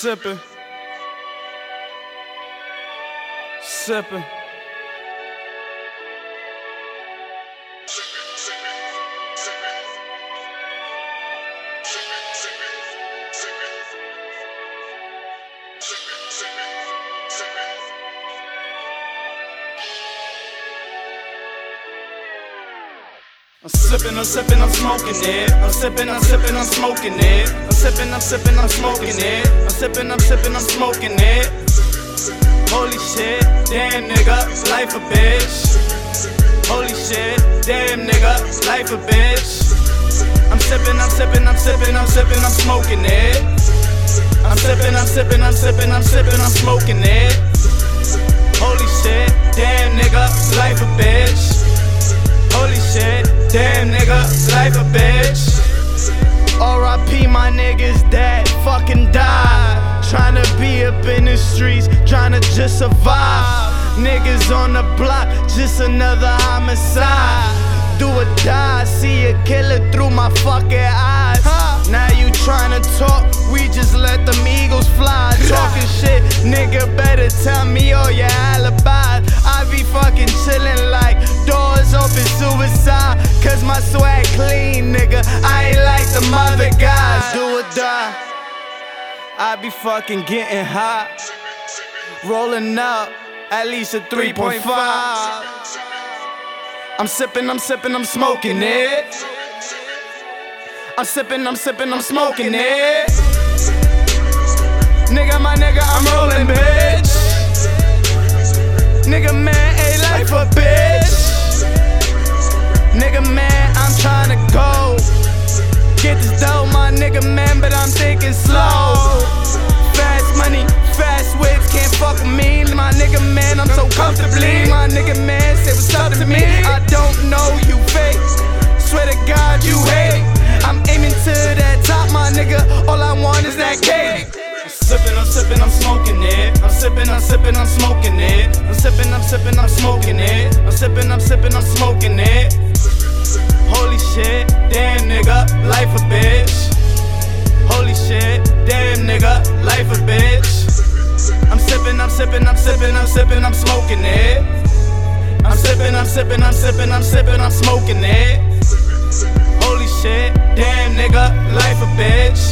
Sipping. Sipping. I'm sipping, I'm sipping, I'm smoking it. I'm sipping, I'm sipping, I'm smoking it. I'm sipping, I'm sipping, I'm smoking it. I'm sipping, I'm sipping, I'm smoking it. Holy shit, damn nigga, life a bitch. Holy shit, damn nigga, life a bitch. I'm sipping, I'm sipping, I'm sipping, I'm sipping, I'm smoking it. I'm sipping, I'm sipping, I'm sipping, I'm sipping, I'm smoking it. Holy shit, damn nigga, life a bitch. Damn nigga, life a bitch. RIP my niggas that fucking died. Tryna be up in the streets, tryna just survive. Niggas on the block, just another homicide. Do or die, see a killer through my fucking eyes. Now you tryna talk, we just let them eagles fly. Talking shit, nigga, better tell me all your alibis. I be fucking getting hot. Rolling up at least a 3.5. I'm sipping, I'm sipping, I'm smoking it. I'm sipping, I'm sipping, I'm smoking it. Nigga, my nigga, I'm rolling, bitch. Nigga, man, ain't life a bitch. Nigga, man, I'm trying to go. Get this dough, my nigga, man, but I'm thinking slow. Comfortably. My nigga, man, say what's up to me. I don't know you fake. Swear to God, you hate. I'm aiming to that top, my nigga. All I want is that cake. I'm sipping, I'm sipping, I'm smoking it. I'm sipping, I'm sipping, I'm smoking it. I'm sipping, I'm sipping, I'm smoking it. I'm sipping, I'm sipping, I'm smoking it. Holy shit, sipping, I'm sipping, I'm sipping, I'm smoking it. I'm sipping, I'm sipping, I'm sipping, I'm sipping, I'm smoking it. Holy shit, damn nigga, life a bitch.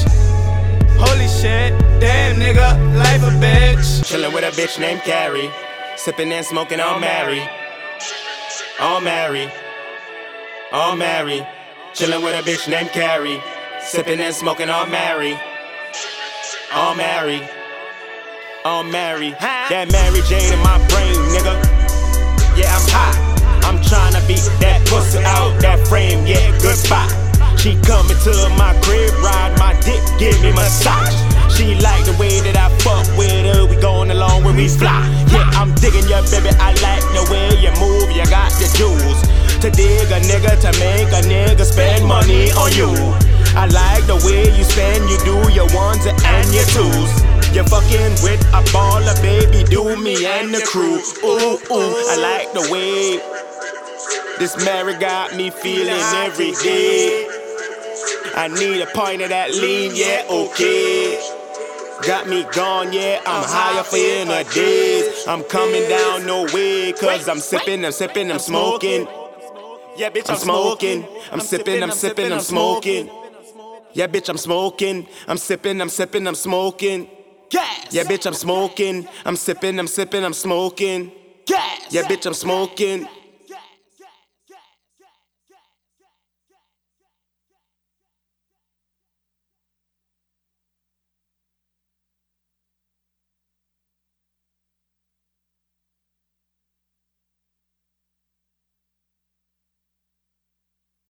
Holy shit, damn nigga, life a bitch. Chillin' with a bitch named Carrie. Sippin' and smoking all Mary. All Mary. All Mary. Chillin' with a bitch named Carrie. Sippin' and smoking all Mary. All Mary. All Mary. That Mary Jane in my brain, nigga. Yeah, I'm hot. I'm tryna beat that pussy out that frame, yeah, good goodbye. She coming to my crib, ride my dick, give me massage. She like the way that I fuck with her, we going along when we fly. Yeah, I'm digging your baby, I like the way you move, you got the jewels. To dig a nigga, to make a nigga spend money on you. I like the way you spend, you do your ones and your twos. You're fucking with a baller, baby, do me and the crew. Ooh, ooh, I like the way this Mary got me feeling every day. I need a point of that lean, yeah, okay. Got me gone, yeah, I'm higher for in a days. I'm coming down no way, cause I'm sipping, I'm sipping, I'm smoking. Yeah, bitch, I'm smoking. I'm sipping, I'm sipping, I'm smoking. Yeah, bitch, I'm smoking. I'm sipping, I'm sipping, I'm smoking. Gas. Yeah, bitch, I'm smoking. I'm sipping, I'm sipping, I'm smoking. Gas. Yeah, bitch, I'm smoking.